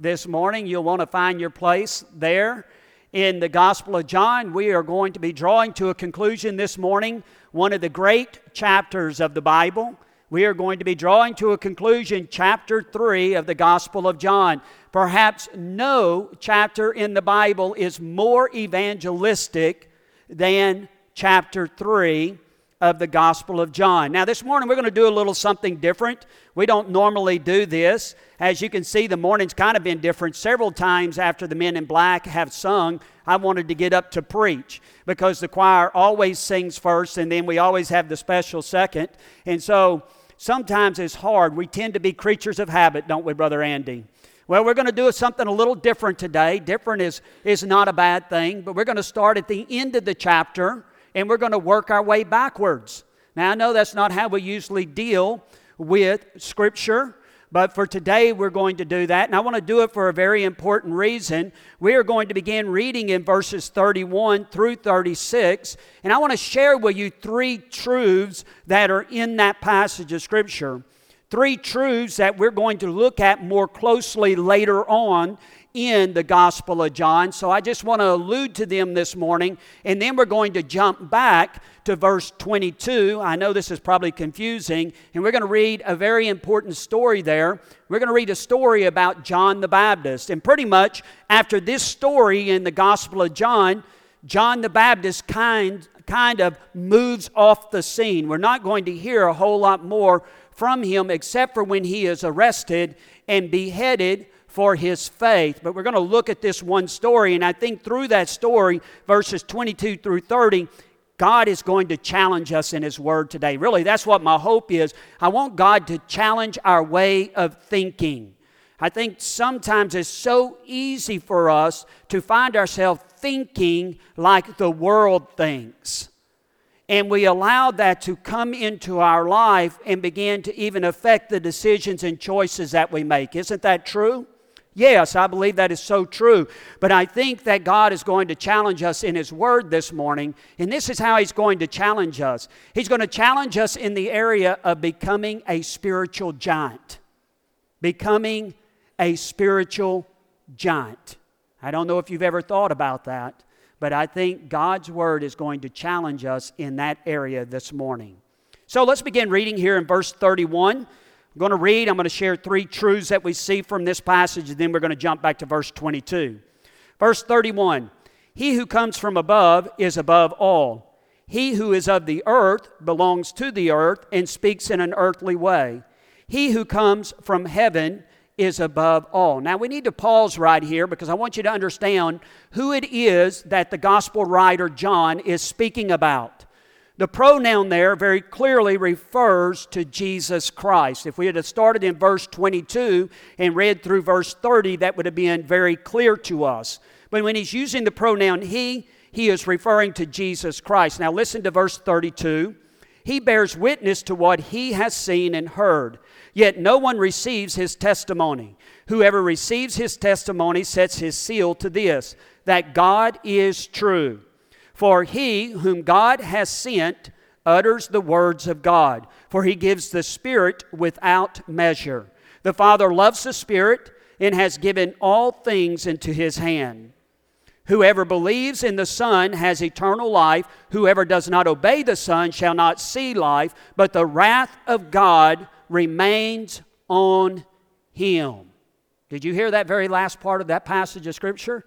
this morning. You'll want to find your place there in the Gospel of John. We are going to be drawing to a conclusion this morning one of the great chapters of the Bible. We are going to be drawing to a conclusion chapter 3 of the Gospel of John. Perhaps no chapter in the Bible is more evangelistic than chapter 3 of the Gospel of John. Now, this morning we're going to do a little something different. We don't normally do this. As you can see, the morning's kind of been different. Several times after the men in black have sung, I wanted to get up to preach because the choir always sings first and then we always have the special second. And so sometimes it's hard. We tend to be creatures of habit, don't we, Brother Andy? Well, we're going to do something a little different today. Different is, is not a bad thing, but we're going to start at the end of the chapter and we're going to work our way backwards. Now, I know that's not how we usually deal with Scripture, but for today we're going to do that. And I want to do it for a very important reason. We are going to begin reading in verses 31 through 36, and I want to share with you three truths that are in that passage of Scripture. Three truths that we're going to look at more closely later on in the Gospel of John. So I just want to allude to them this morning, and then we're going to jump back to verse 22. I know this is probably confusing, and we're going to read a very important story there. We're going to read a story about John the Baptist. And pretty much after this story in the Gospel of John, John the Baptist kind, kind of moves off the scene. We're not going to hear a whole lot more from him except for when he is arrested and beheaded for his faith. But we're going to look at this one story, and I think through that story, verses 22 through 30, God is going to challenge us in His Word today. Really, that's what my hope is. I want God to challenge our way of thinking. I think sometimes it's so easy for us to find ourselves thinking like the world thinks. And we allow that to come into our life and begin to even affect the decisions and choices that we make. Isn't that true? Yes, I believe that is so true. But I think that God is going to challenge us in His Word this morning. And this is how He's going to challenge us He's going to challenge us in the area of becoming a spiritual giant. Becoming a spiritual giant. I don't know if you've ever thought about that, but I think God's Word is going to challenge us in that area this morning. So let's begin reading here in verse 31. I'm going to read, I'm going to share three truths that we see from this passage, and then we're going to jump back to verse 22. Verse 31 He who comes from above is above all. He who is of the earth belongs to the earth and speaks in an earthly way. He who comes from heaven is above all. Now, we need to pause right here because I want you to understand who it is that the gospel writer John is speaking about. The pronoun there very clearly refers to Jesus Christ. If we had started in verse 22 and read through verse 30, that would have been very clear to us. But when he's using the pronoun he, he is referring to Jesus Christ. Now listen to verse 32. He bears witness to what he has seen and heard, yet no one receives his testimony. Whoever receives his testimony sets his seal to this that God is true. For he whom God has sent utters the words of God, for he gives the Spirit without measure. The Father loves the Spirit and has given all things into his hand. Whoever believes in the Son has eternal life. Whoever does not obey the Son shall not see life, but the wrath of God remains on him. Did you hear that very last part of that passage of Scripture?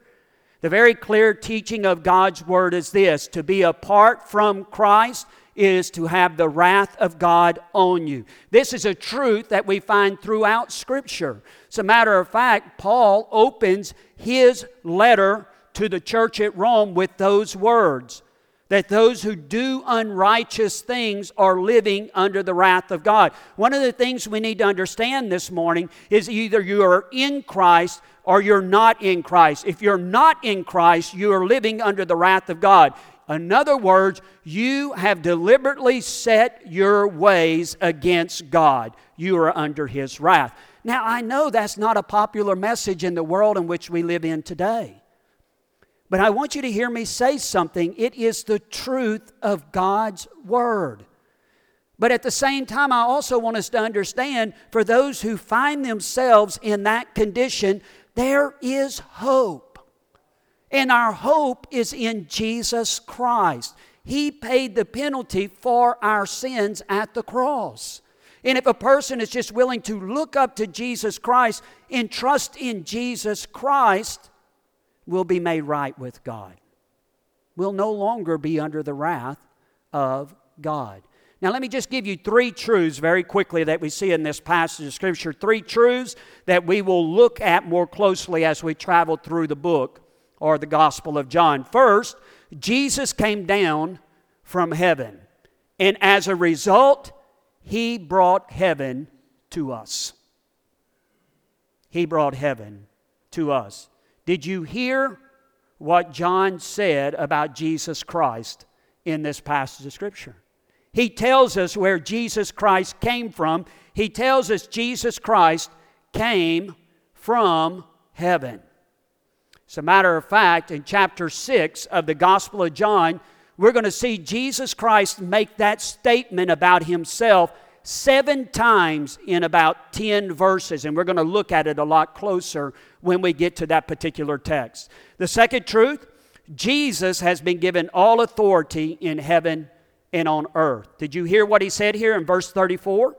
The very clear teaching of God's Word is this to be apart from Christ is to have the wrath of God on you. This is a truth that we find throughout Scripture. As a matter of fact, Paul opens his letter to the church at Rome with those words that those who do unrighteous things are living under the wrath of God. One of the things we need to understand this morning is either you are in Christ or you're not in Christ. If you're not in Christ, you are living under the wrath of God. In other words, you have deliberately set your ways against God. You are under His wrath. Now, I know that's not a popular message in the world in which we live in today. But I want you to hear me say something. It is the truth of God's Word. But at the same time, I also want us to understand for those who find themselves in that condition, there is hope. And our hope is in Jesus Christ. He paid the penalty for our sins at the cross. And if a person is just willing to look up to Jesus Christ and trust in Jesus Christ, will be made right with God. Will no longer be under the wrath of God. Now, let me just give you three truths very quickly that we see in this passage of Scripture. Three truths that we will look at more closely as we travel through the book or the Gospel of John. First, Jesus came down from heaven, and as a result, he brought heaven to us. He brought heaven to us. Did you hear what John said about Jesus Christ in this passage of Scripture? He tells us where Jesus Christ came from. He tells us Jesus Christ came from heaven. As a matter of fact, in chapter 6 of the Gospel of John, we're going to see Jesus Christ make that statement about himself seven times in about 10 verses, and we're going to look at it a lot closer when we get to that particular text. The second truth Jesus has been given all authority in heaven and on earth. Did you hear what he said here in verse 34?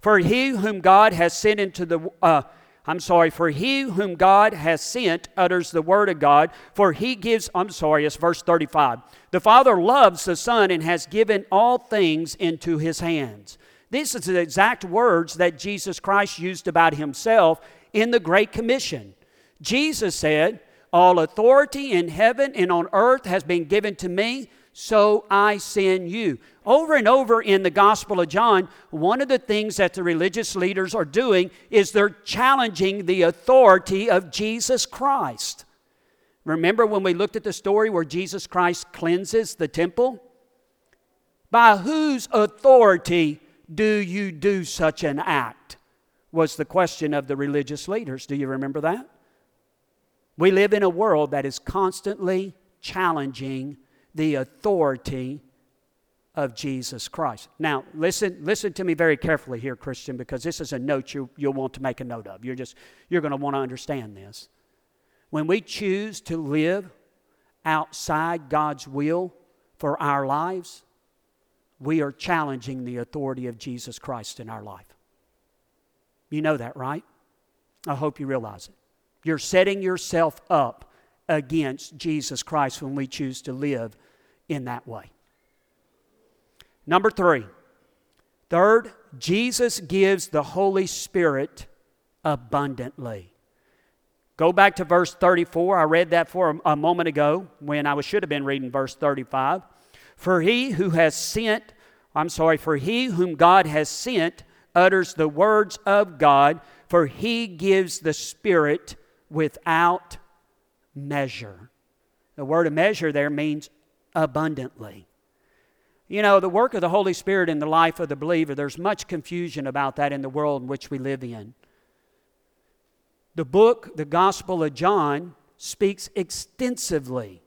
For he whom God has sent into the uh, I'm sorry, for he whom God has sent utters the word of God, for he gives, I'm sorry, it's verse 35. The Father loves the Son and has given all things into his hands. These are the exact words that Jesus Christ used about himself in the Great Commission. Jesus said, All authority in heaven and on earth has been given to me so I send you. Over and over in the Gospel of John, one of the things that the religious leaders are doing is they're challenging the authority of Jesus Christ. Remember when we looked at the story where Jesus Christ cleanses the temple? By whose authority do you do such an act? Was the question of the religious leaders. Do you remember that? We live in a world that is constantly challenging the authority of Jesus Christ. Now, listen, listen to me very carefully here, Christian, because this is a note you, you'll want to make a note of. You're just you're going to want to understand this. When we choose to live outside God's will for our lives, we are challenging the authority of Jesus Christ in our life. You know that, right? I hope you realize it. You're setting yourself up against Jesus Christ when we choose to live in that way. Number three, third, Jesus gives the Holy Spirit abundantly. Go back to verse 34. I read that for a, moment ago when I should have been reading verse 35. For he who has sent, I'm sorry, for he whom God has sent utters the words of God, for he gives the Spirit without measure. The word of measure there means abundantly. You know, the work of the Holy Spirit in the life of the believer, there's much confusion about that in the world in which we live in. The book, the Gospel of John, speaks extensively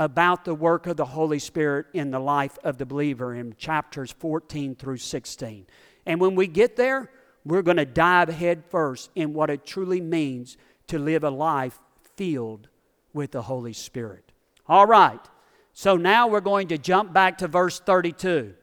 about the work of the Holy Spirit in the life of the believer in chapters 14 through 16. And when we get there, we're going to dive head first in what it truly means to live a life filled with the Holy Spirit. All right, so now we're going to jump back to verse 32.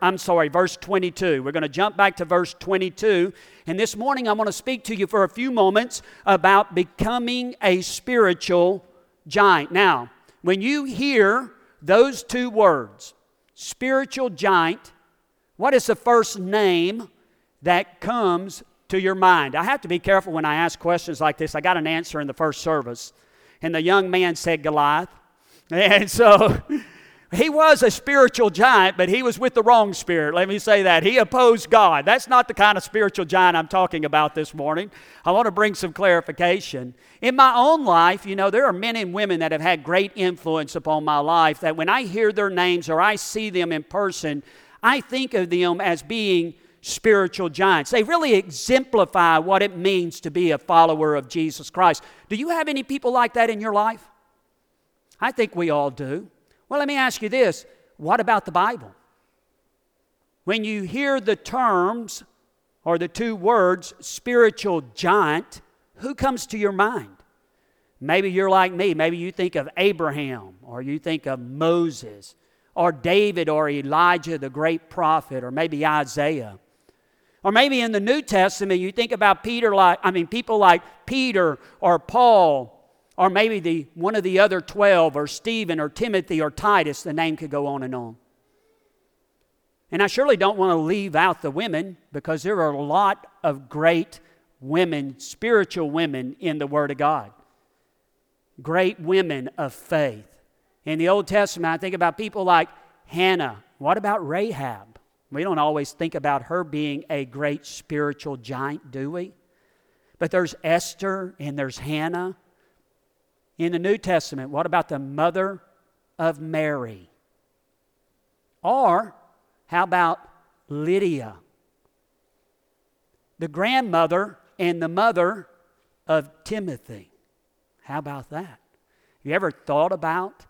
I'm sorry, verse 22. We're going to jump back to verse 22. And this morning I want to speak to you for a few moments about becoming a spiritual giant. Now, when you hear those two words, spiritual giant, what is the first name that comes to your mind? I have to be careful when I ask questions like this. I got an answer in the first service and the young man said Goliath. And so he was a spiritual giant, but he was with the wrong spirit. Let me say that. He opposed God. That's not the kind of spiritual giant I'm talking about this morning. I want to bring some clarification. In my own life, you know, there are men and women that have had great influence upon my life that when I hear their names or I see them in person, I think of them as being spiritual giants. They really exemplify what it means to be a follower of Jesus Christ. Do you have any people like that in your life? I think we all do. Well, let me ask you this what about the Bible? When you hear the terms or the two words spiritual giant, who comes to your mind? Maybe you're like me. Maybe you think of Abraham, or you think of Moses, or David, or Elijah, the great prophet, or maybe Isaiah. Or maybe in the New Testament, you think about Peter like, I mean, people like Peter or Paul, or maybe the, one of the other 12, or Stephen, or Timothy, or Titus. The name could go on and on. And I surely don't want to leave out the women because there are a lot of great women, spiritual women in the Word of God. Great women of faith. In the Old Testament, I think about people like Hannah. What about Rahab? We don't always think about her being a great spiritual giant, do we? But there's Esther and there's Hannah. In the New Testament, what about the mother of Mary? Or how about Lydia? The grandmother and the mother of Timothy. How about that? You ever thought about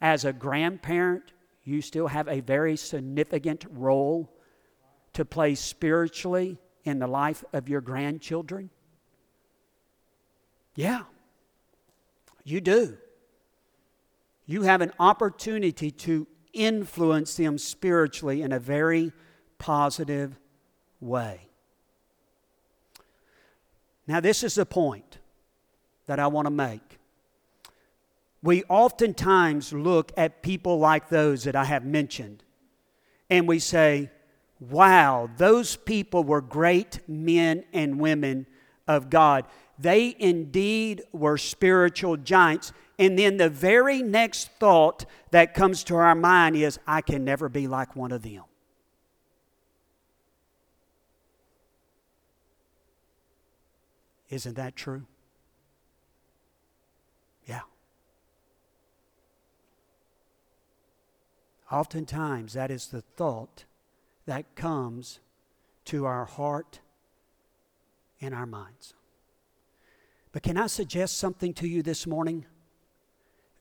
as a grandparent, you still have a very significant role to play spiritually in the life of your grandchildren? Yeah, you do. You have an opportunity to influence them spiritually in a very positive way. Now, this is the point that I want to make. We oftentimes look at people like those that I have mentioned and we say, wow, those people were great men and women of God. They indeed were spiritual giants. And then the very next thought that comes to our mind is, I can never be like one of them. Isn't that true? Yeah. Oftentimes, that is the thought that comes to our heart and our minds. But can I suggest something to you this morning?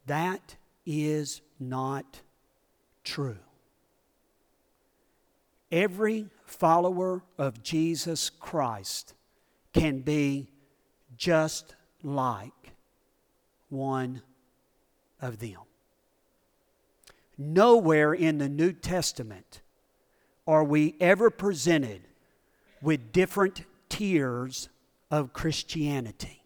That is not true. Every follower of Jesus Christ can be just like one of them. Nowhere in the New Testament are we ever presented with different tiers of Christianity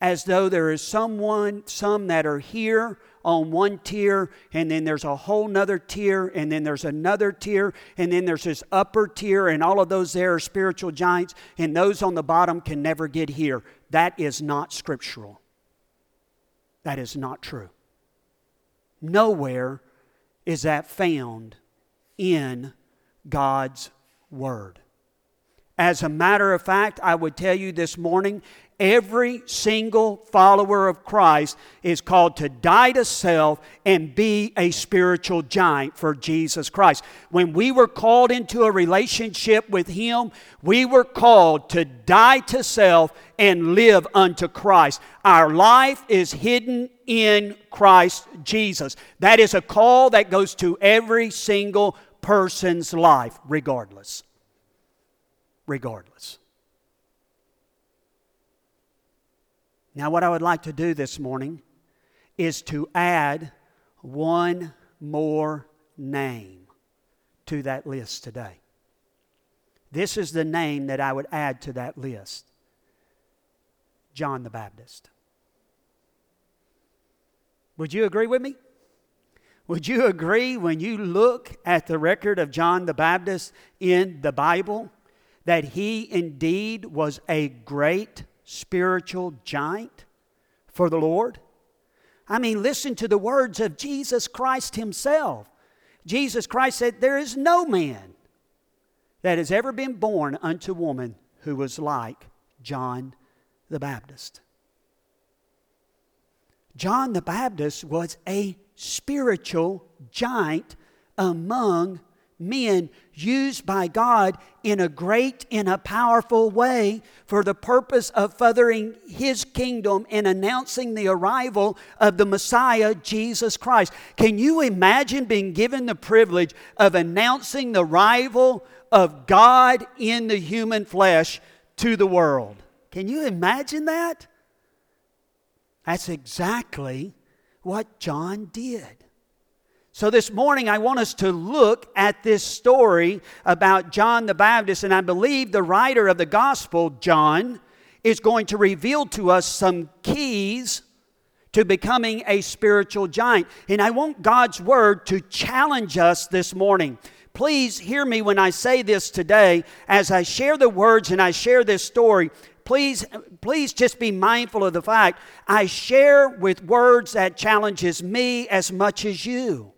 as though there is someone, some that are here on one tier, and then there's a whole nother tier, and then there's another tier, and then there's this upper tier, and all of those there are spiritual giants, and those on the bottom can never get here. That is not scriptural. That is not true. Nowhere is that found in God's Word. As a matter of fact, I would tell you this morning Every single follower of Christ is called to die to self and be a spiritual giant for Jesus Christ. When we were called into a relationship with Him, we were called to die to self and live unto Christ. Our life is hidden in Christ Jesus. That is a call that goes to every single person's life, regardless. Regardless. Now, what I would like to do this morning is to add one more name to that list today. This is the name that I would add to that list John the Baptist. Would you agree with me? Would you agree when you look at the record of John the Baptist in the Bible that he indeed was a great spiritual giant for the Lord? I mean, listen to the words of Jesus Christ Himself. Jesus Christ said, There is no man that has ever been born unto woman who was like John the Baptist. John the Baptist was a spiritual giant among men used by God in a great, in a powerful way for the purpose of furthering His kingdom and announcing the arrival of the Messiah, Jesus Christ. Can you imagine being given the privilege of announcing the arrival of God in the human flesh to the world? Can you imagine that? That's exactly what John did. So, this morning, I want us to look at this story about John the Baptist, and I believe the writer of the gospel, John, is going to reveal to us some keys to becoming a spiritual giant. And I want God's word to challenge us this morning. Please hear me when I say this today as I share the words and I share this story please please just be mindful of the fact i share with words that challenges me as much as you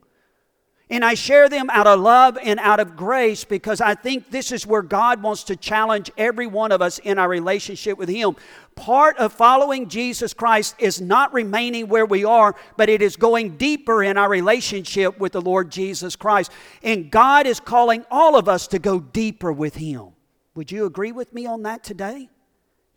and I share them out of love and out of grace because I think this is where God wants to challenge every one of us in our relationship with Him. Part of following Jesus Christ is not remaining where we are, but it is going deeper in our relationship with the Lord Jesus Christ. And God is calling all of us to go deeper with Him. Would you agree with me on that today?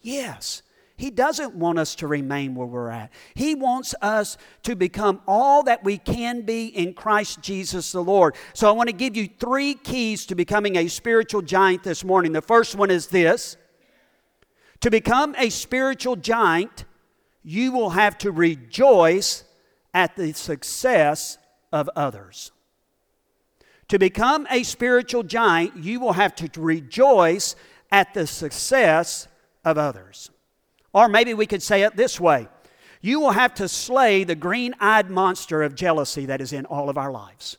Yes. He doesn't want us to remain where we're at. He wants us to become all that we can be in Christ Jesus the Lord. So I want to give you three keys to becoming a spiritual giant this morning. The first one is this To become a spiritual giant, you will have to rejoice at the success of others. To become a spiritual giant, you will have to rejoice at the success of others. Or maybe we could say it this way You will have to slay the green eyed monster of jealousy that is in all of our lives.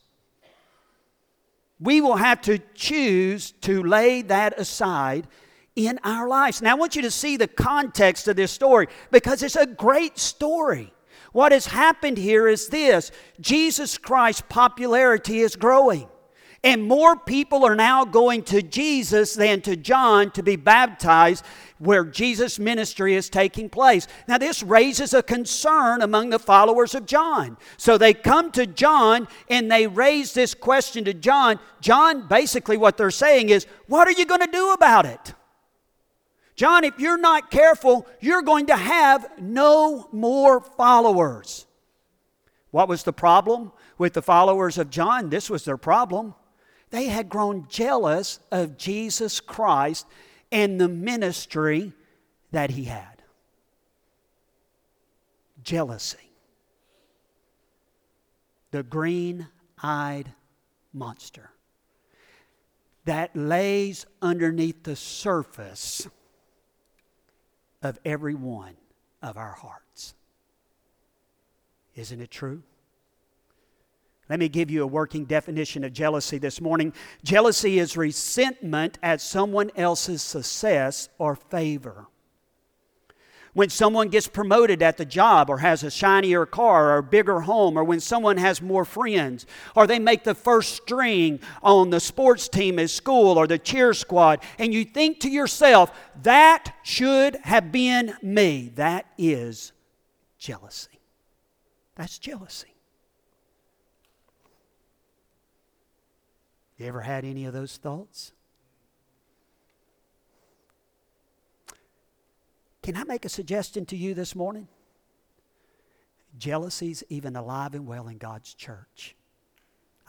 We will have to choose to lay that aside in our lives. Now, I want you to see the context of this story because it's a great story. What has happened here is this Jesus Christ's popularity is growing. And more people are now going to Jesus than to John to be baptized where Jesus' ministry is taking place. Now, this raises a concern among the followers of John. So they come to John and they raise this question to John. John, basically, what they're saying is, What are you going to do about it? John, if you're not careful, you're going to have no more followers. What was the problem with the followers of John? This was their problem. They had grown jealous of Jesus Christ and the ministry that he had. Jealousy. The green eyed monster that lays underneath the surface of every one of our hearts. Isn't it true? Let me give you a working definition of jealousy this morning. Jealousy is resentment at someone else's success or favor. When someone gets promoted at the job or has a shinier car or bigger home, or when someone has more friends, or they make the first string on the sports team at school or the cheer squad, and you think to yourself, that should have been me. That is jealousy. That's jealousy. You ever had any of those thoughts? Can I make a suggestion to you this morning? Jealousy's even alive and well in God's church.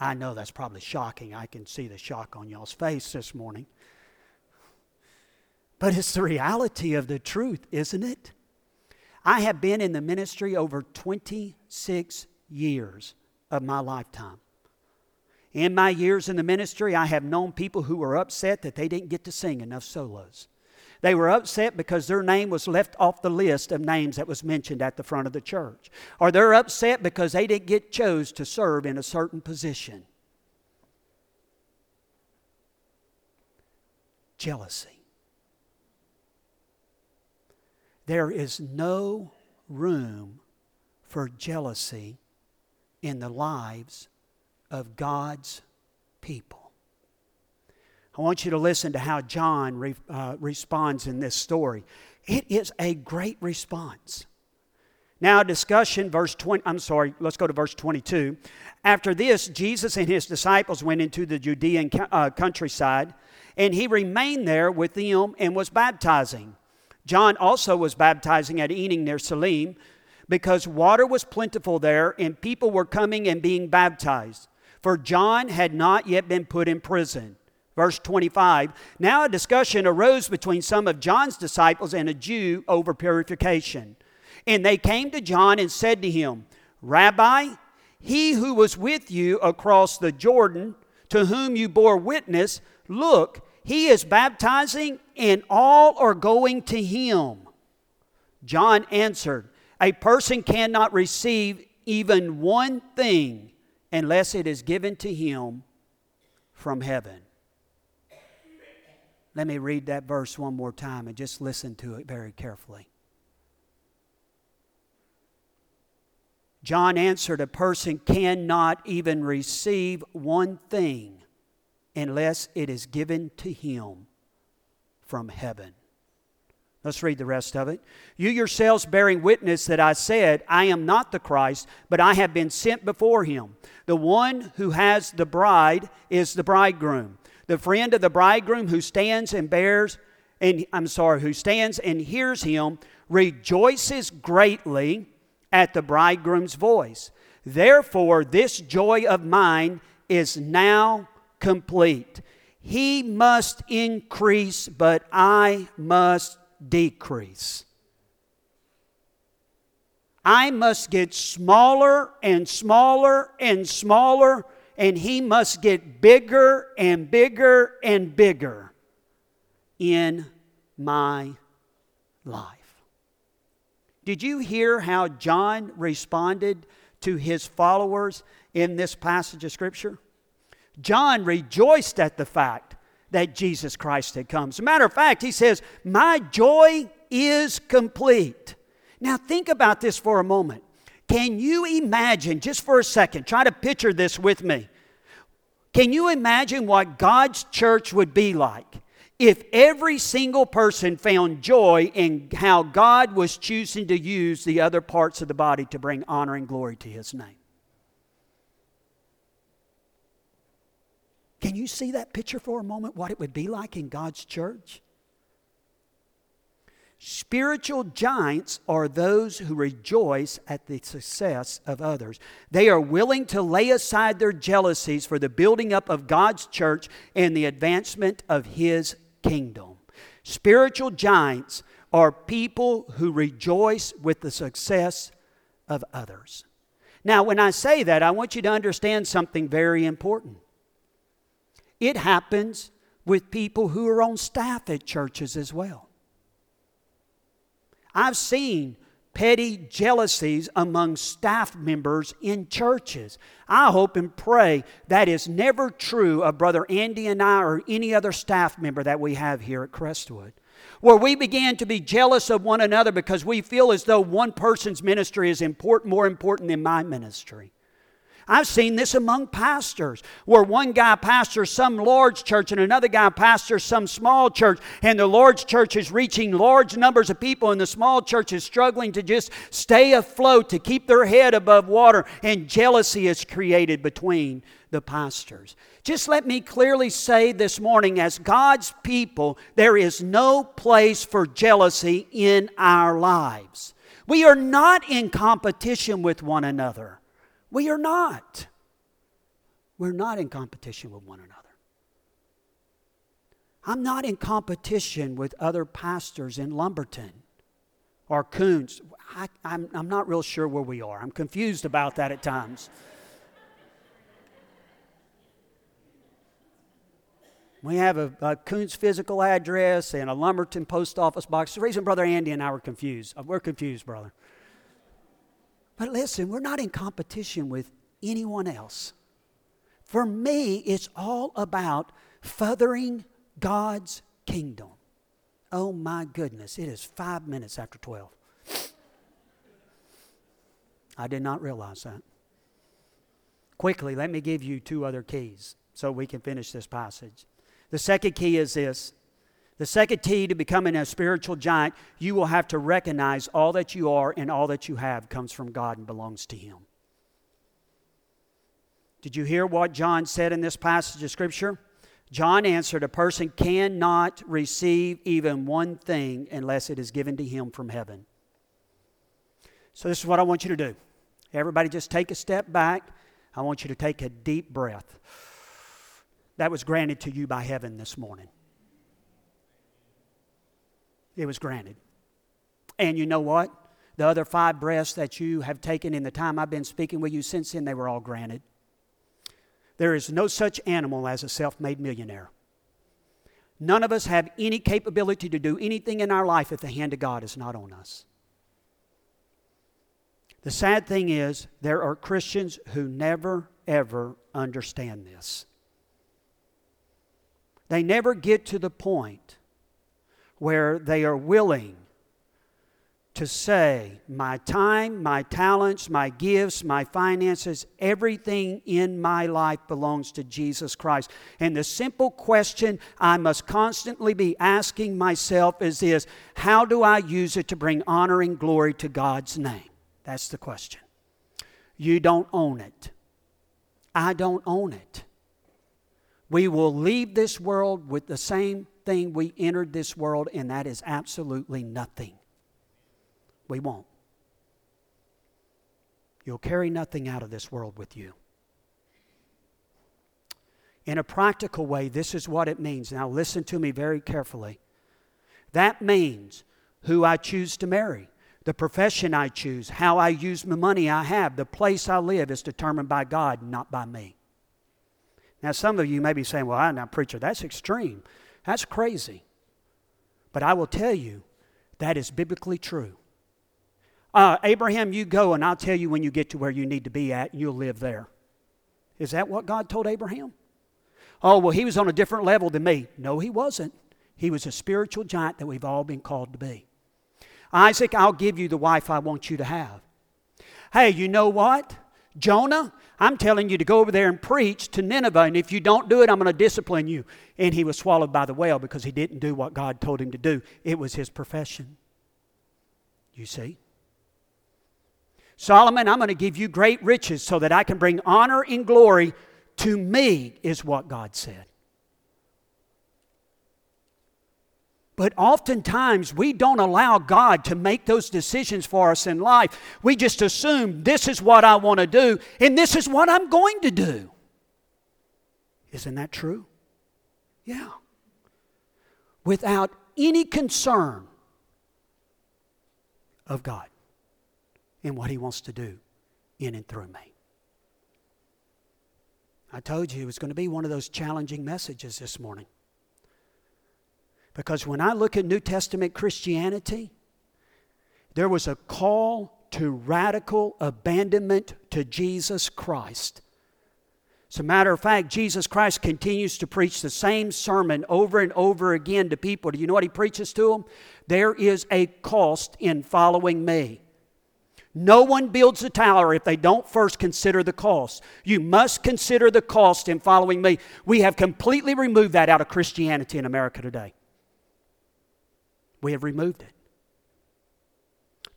I know that's probably shocking. I can see the shock on y'all's face this morning. But it's the reality of the truth, isn't it? I have been in the ministry over 26 years of my lifetime. In my years in the ministry, I have known people who were upset that they didn't get to sing enough solos. They were upset because their name was left off the list of names that was mentioned at the front of the church. Or they're upset because they didn't get chose to serve in a certain position. Jealousy. There is no room for jealousy in the lives of God's people. I want you to listen to how John re, uh, responds in this story. It is a great response. Now, discussion, verse 20, I'm sorry, let's go to verse 22. After this, Jesus and his disciples went into the Judean uh, countryside, and he remained there with them and was baptizing. John also was baptizing at Aenon near Salim because water was plentiful there, and people were coming and being baptized for John had not yet been put in prison. Verse 25 Now a discussion arose between some of John's disciples and a Jew over purification. And they came to John and said to him, Rabbi, he who was with you across the Jordan, to whom you bore witness, look, he is baptizing, and all are going to him. John answered, A person cannot receive even one thing unless it is given to him from heaven. Let me read that verse one more time and just listen to it very carefully. John answered, A person cannot even receive one thing unless it is given to him from heaven. Let's read the rest of it. You yourselves bearing witness that I said, I am not the Christ, but I have been sent before him. The one who has the bride is the bridegroom. The friend of the bridegroom who stands and bears, and I'm sorry, who stands and hears him, rejoices greatly at the bridegroom's voice. Therefore, this joy of mine is now complete. He must increase, but I must decrease. I must get smaller and smaller and smaller and he must get bigger and bigger and bigger in my life. Did you hear how John responded to his followers in this passage of Scripture? John rejoiced at the fact that Jesus Christ had come. As a matter of fact, he says, My joy is complete. Now, think about this for a moment. Can you imagine, just for a second, try to picture this with me. Can you imagine what God's church would be like if every single person found joy in how God was choosing to use the other parts of the body to bring honor and glory to His name? Can you see that picture for a moment, what it would be like in God's church? Spiritual giants are those who rejoice at the success of others. They are willing to lay aside their jealousies for the building up of God's church and the advancement of His kingdom. Spiritual giants are people who rejoice with the success of others. Now, when I say that, I want you to understand something very important. It happens with people who are on staff at churches as well. I've seen petty jealousies among staff members in churches. I hope and pray that is never true of Brother Andy and I or any other staff member that we have here at Crestwood. Where we began to be jealous of one another because we feel as though one person's ministry is important, more important than my ministry. I've seen this among pastors, where one guy pastors some large church and another guy pastors some small church, and the large church is reaching large numbers of people, and the small church is struggling to just stay afloat, to keep their head above water, and jealousy is created between the pastors. Just let me clearly say this morning, as God's people, there is no place for jealousy in our lives. We are not in competition with one another. We are not. We're not in competition with one another. I'm not in competition with other pastors in Lumberton or Coons. I, am I'm, I'm not real sure where we are. I'm confused about that at times. We have a, a Coons physical address and a Lumberton post office box. The reason Brother Andy and I were confused, uh, we're confused, brother. But listen, we're not in competition with anyone else. For me, it's all about furthering God's kingdom. Oh my goodness, it is five minutes after 12. I did not realize that. Quickly, let me give you two other keys so we can finish this passage. The second key is this the second key to becoming a spiritual giant, you will have to recognize all that you are and all that you have comes from God and belongs to Him. Did you hear what John said in this passage of Scripture? John answered, A person cannot receive even one thing unless it is given to him from heaven. So, this is what I want you to do. Everybody, just take a step back. I want you to take a deep breath. that was granted to you by heaven this morning. It was granted. And you know what? The other five breaths that you have taken in the time I've been speaking with you since then, they were all granted. There is no such animal as a self made millionaire. None of us have any capability to do anything in our life if the hand of God is not on us. The sad thing is, there are Christians who never, ever understand this. They never get to the point where they are willing to say, My time, my talents, my gifts, my finances, everything in my life belongs to Jesus Christ. And the simple question I must constantly be asking myself is this How do I use it to bring honor and glory to God's name? That's the question. You don't own it. I don't own it. We will leave this world with the same thing we entered this world, and that is absolutely nothing. We won't. You'll carry nothing out of this world with you. In a practical way, this is what it means. Now, listen to me very carefully. That means who I choose to marry, the profession I choose, how I use the money I have, the place I live is determined by God, not by me. Now, some of you may be saying, Well, I'm not a preacher. That's extreme. That's crazy. But I will tell you, that is biblically true. Uh, Abraham, you go and I'll tell you when you get to where you need to be at, and you'll live there. Is that what God told Abraham? Oh, well, he was on a different level than me. No, he wasn't. He was a spiritual giant that we've all been called to be. Isaac, I'll give you the wife I want you to have. Hey, you know what? Jonah, I'm telling you to go over there and preach to Nineveh, and if you don't do it, I'm going to discipline you. And he was swallowed by the whale because he didn't do what God told him to do. It was his profession. You see? Solomon, I'm going to give you great riches so that I can bring honor and glory to me, is what God said. But oftentimes we don't allow God to make those decisions for us in life. We just assume this is what I want to do and this is what I'm going to do. Isn't that true? Yeah. Without any concern of God and what He wants to do in and through me. I told you it was going to be one of those challenging messages this morning. Because when I look at New Testament Christianity, there was a call to radical abandonment to Jesus Christ. As a matter of fact, Jesus Christ continues to preach the same sermon over and over again to people. Do you know what he preaches to them? There is a cost in following me. No one builds a tower if they don't first consider the cost. You must consider the cost in following me. We have completely removed that out of Christianity in America today. We have removed it.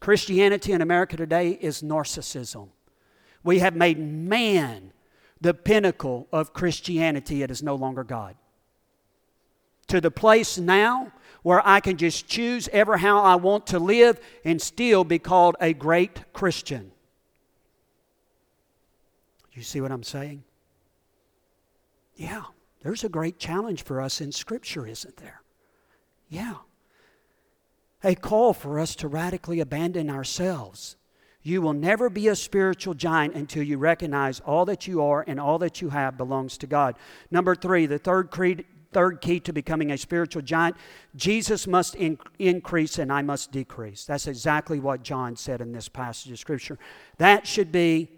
Christianity in America today is narcissism. We have made man the pinnacle of Christianity. It is no longer God. To the place now where I can just choose ever how I want to live and still be called a great Christian. You see what I'm saying? Yeah, there's a great challenge for us in Scripture, isn't there? Yeah. A call for us to radically abandon ourselves. You will never be a spiritual giant until you recognize all that you are and all that you have belongs to God. Number three, the third creed, third key to becoming a spiritual giant Jesus must in- increase and I must decrease. That's exactly what John said in this passage of Scripture. That should be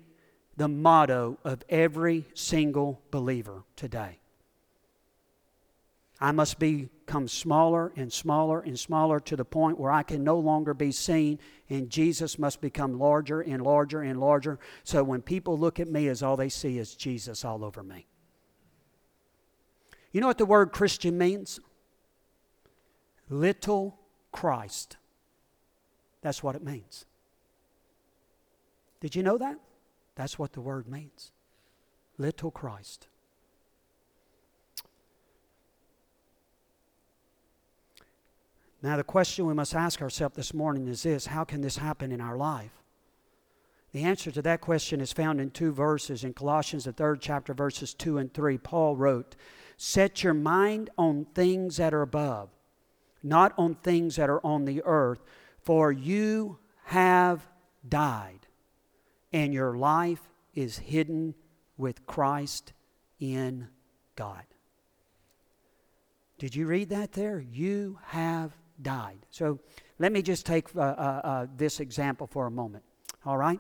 the motto of every single believer today. I must become smaller and smaller and smaller to the point where I can no longer be seen, and Jesus must become larger and larger and larger. So when people look at me, as all they see is Jesus all over me. You know what the word Christian means? Little Christ. That's what it means. Did you know that? That's what the word means. Little Christ. Now, the question we must ask ourselves this morning is this How can this happen in our life? The answer to that question is found in two verses. In Colossians, the third chapter, verses 2 and 3, Paul wrote, Set your mind on things that are above, not on things that are on the earth, for you have died, and your life is hidden with Christ in God. Did you read that there? You have died. So let me just take uh, uh, uh, this example for a moment. All right?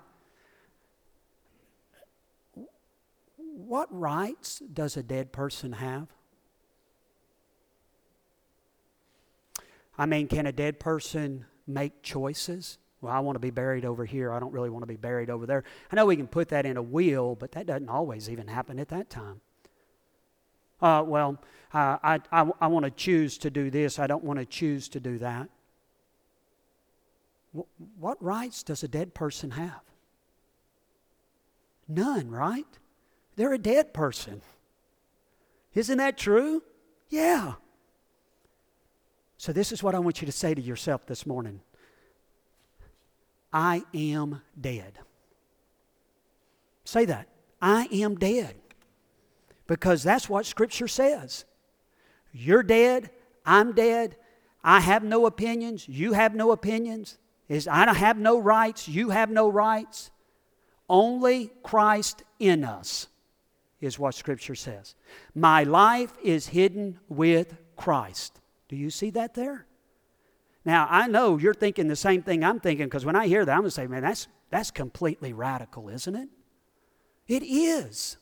What rights does a dead person have? I mean, can a dead person make choices? Well, I want to be buried over here. I don't really want to be buried over there. I know we can put that in a will, but that doesn't always even happen at that time. Uh, well, uh, I, I, I want to choose to do this. I don't want to choose to do that. What rights does a dead person have? None, right? They're a dead person. Isn't that true? Yeah. So, this is what I want you to say to yourself this morning I am dead. Say that. I am dead. Because that's what Scripture says. You're dead. I'm dead. I have no opinions. You have no opinions is I have no rights, you have no rights. Only Christ in us is what Scripture says. My life is hidden with Christ. Do you see that there? Now, I know you're thinking the same thing I'm thinking because when I hear that, I'm going to say, man, that's, that's completely radical, isn't it? It is.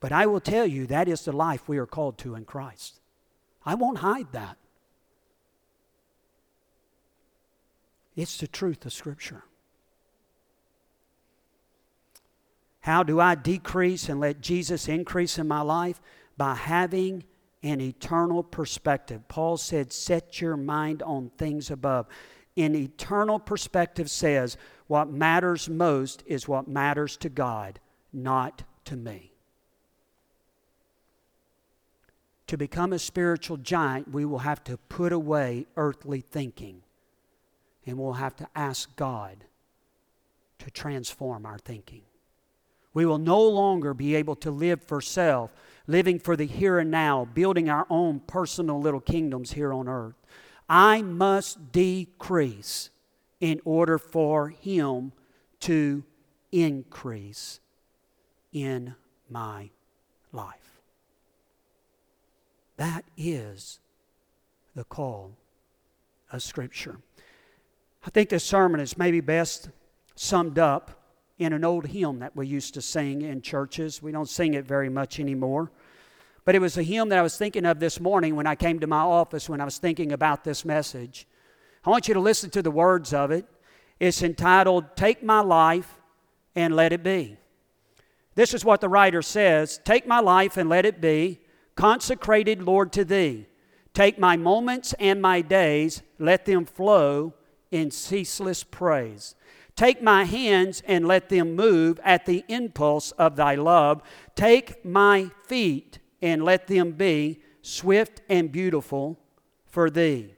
But I will tell you, that is the life we are called to in Christ. I won't hide that. It's the truth of Scripture. How do I decrease and let Jesus increase in my life? By having an eternal perspective. Paul said, Set your mind on things above. An eternal perspective says, What matters most is what matters to God, not to me. To become a spiritual giant, we will have to put away earthly thinking and we'll have to ask God to transform our thinking. We will no longer be able to live for self, living for the here and now, building our own personal little kingdoms here on earth. I must decrease in order for Him to increase in my life. That is the call of Scripture. I think this sermon is maybe best summed up in an old hymn that we used to sing in churches. We don't sing it very much anymore. But it was a hymn that I was thinking of this morning when I came to my office when I was thinking about this message. I want you to listen to the words of it. It's entitled, Take My Life and Let It Be. This is what the writer says Take my life and let it be, consecrated, Lord, to Thee. Take my moments and my days, let them flow in ceaseless praise. Take my hands and let them move at the impulse of thy love. Take my feet and let them be swift and beautiful for thee.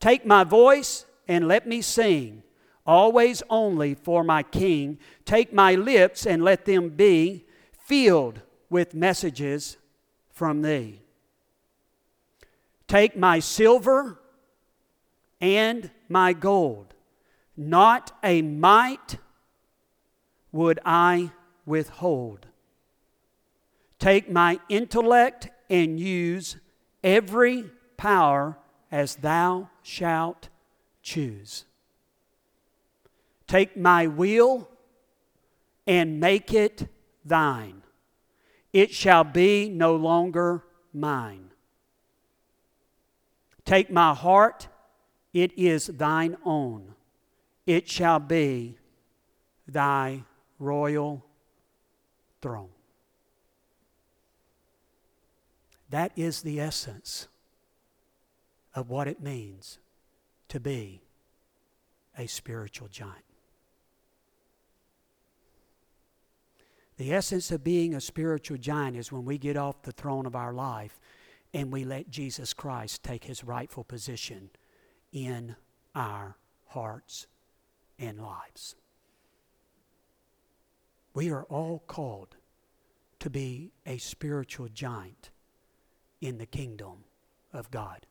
Take my voice and let me sing, always only for my King. Take my lips and let them be filled with messages from thee. Take my silver and my gold. Not a mite would I withhold. Take my intellect and use every power as thou shalt choose. Take my will and make it thine. It shall be no longer mine. Take my heart it is thine own. It shall be thy royal throne. That is the essence of what it means to be a spiritual giant. The essence of being a spiritual giant is when we get off the throne of our life and we let Jesus Christ take his rightful position in our hearts and lives. We are all called to be a spiritual giant in the kingdom of God.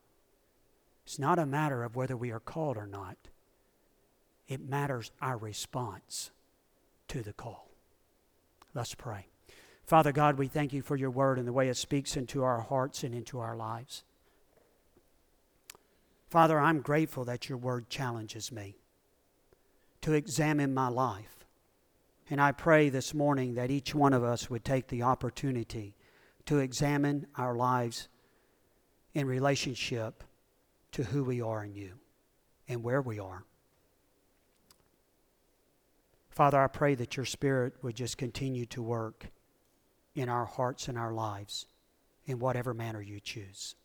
It's not a matter of whether we are called or not, it matters our response to the call. Let's pray. Father God, we thank you for your word and the way it speaks into our hearts and into our lives. Father, I'm grateful that your word challenges me to examine my life. And I pray this morning that each one of us would take the opportunity to examine our lives in relationship to who we are in you and where we are. Father, I pray that your Spirit would just continue to work in our hearts and our lives in whatever manner you choose.